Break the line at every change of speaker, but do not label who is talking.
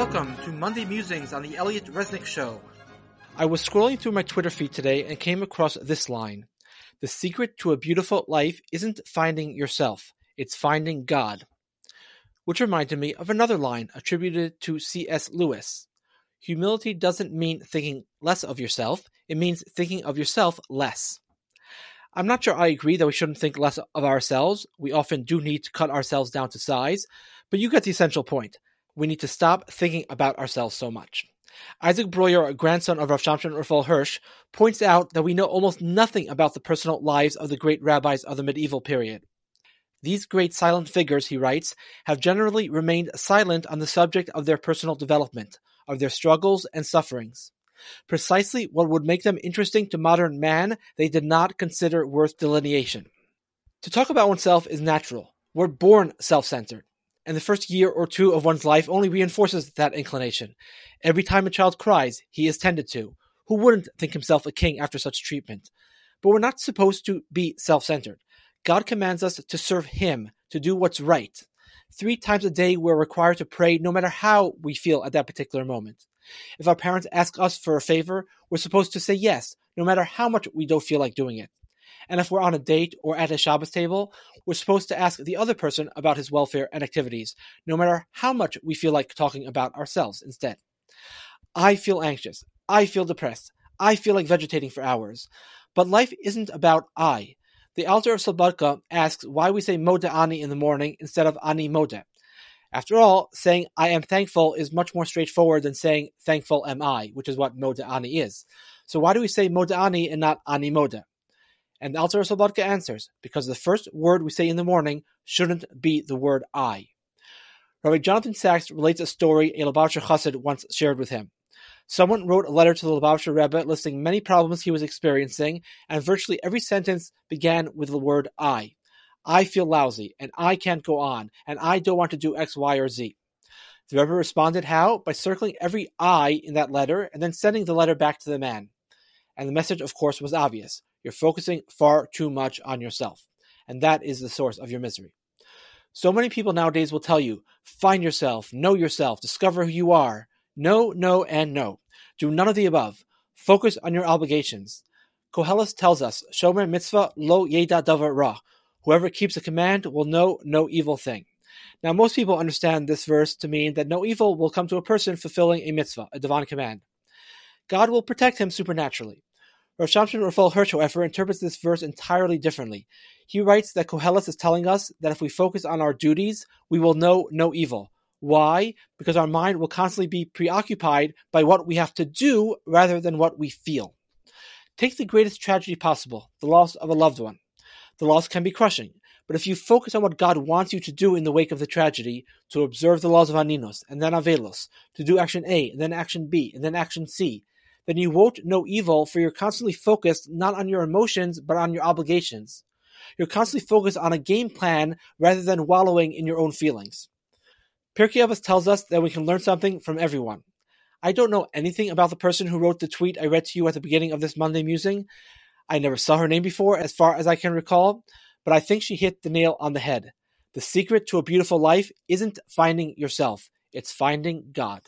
Welcome to Monday Musings on the Elliot Resnick Show.
I was scrolling through my Twitter feed today and came across this line. The secret to a beautiful life isn't finding yourself, it's finding God. Which reminded me of another line attributed to C.S. Lewis. Humility doesn't mean thinking less of yourself, it means thinking of yourself less. I'm not sure I agree that we shouldn't think less of ourselves. We often do need to cut ourselves down to size, but you get the essential point. We need to stop thinking about ourselves so much. Isaac Breuer, a grandson of Rav Shamshon Raphael Hirsch, points out that we know almost nothing about the personal lives of the great rabbis of the medieval period. These great silent figures, he writes, have generally remained silent on the subject of their personal development, of their struggles and sufferings. Precisely what would make them interesting to modern man, they did not consider worth delineation. To talk about oneself is natural. We're born self centered. And the first year or two of one's life only reinforces that inclination. Every time a child cries, he is tended to. Who wouldn't think himself a king after such treatment? But we're not supposed to be self centered. God commands us to serve Him, to do what's right. Three times a day, we're required to pray no matter how we feel at that particular moment. If our parents ask us for a favor, we're supposed to say yes, no matter how much we don't feel like doing it. And if we're on a date or at a Shabbos table, we're supposed to ask the other person about his welfare and activities, no matter how much we feel like talking about ourselves instead. I feel anxious. I feel depressed. I feel like vegetating for hours. But life isn't about I. The Alter of Slobodka asks why we say Moda Ani in the morning instead of Ani Moda. After all, saying I am thankful is much more straightforward than saying thankful am I, which is what Moda Ani is. So why do we say Moda Ani and not Ani Moda? And the Alter answers, because the first word we say in the morning shouldn't be the word I. Rabbi Jonathan Sacks relates a story a Lubavitcher Chassid once shared with him. Someone wrote a letter to the Lubavitcher Rebbe listing many problems he was experiencing, and virtually every sentence began with the word I. I feel lousy, and I can't go on, and I don't want to do X, Y, or Z. The Rebbe responded how? By circling every I in that letter and then sending the letter back to the man. And the message, of course, was obvious. You're focusing far too much on yourself. And that is the source of your misery. So many people nowadays will tell you, find yourself, know yourself, discover who you are. No, no, and no. Do none of the above. Focus on your obligations. Koheles tells us, Shomer mitzvah lo yeda davar ra. Whoever keeps a command will know no evil thing. Now, most people understand this verse to mean that no evil will come to a person fulfilling a mitzvah, a divine command. God will protect him supernaturally. Rav Shamshon Raphael Hirsch, however, interprets this verse entirely differently. He writes that Koheles is telling us that if we focus on our duties, we will know no evil. Why? Because our mind will constantly be preoccupied by what we have to do rather than what we feel. Take the greatest tragedy possible, the loss of a loved one. The loss can be crushing, but if you focus on what God wants you to do in the wake of the tragedy, to observe the laws of Aninos, and then Avelos, to do action A, and then action B, and then action C, then you won't know evil, for you're constantly focused not on your emotions, but on your obligations. You're constantly focused on a game plan rather than wallowing in your own feelings. Pirkei Avos tells us that we can learn something from everyone. I don't know anything about the person who wrote the tweet I read to you at the beginning of this Monday musing. I never saw her name before, as far as I can recall, but I think she hit the nail on the head. The secret to a beautiful life isn't finding yourself, it's finding God.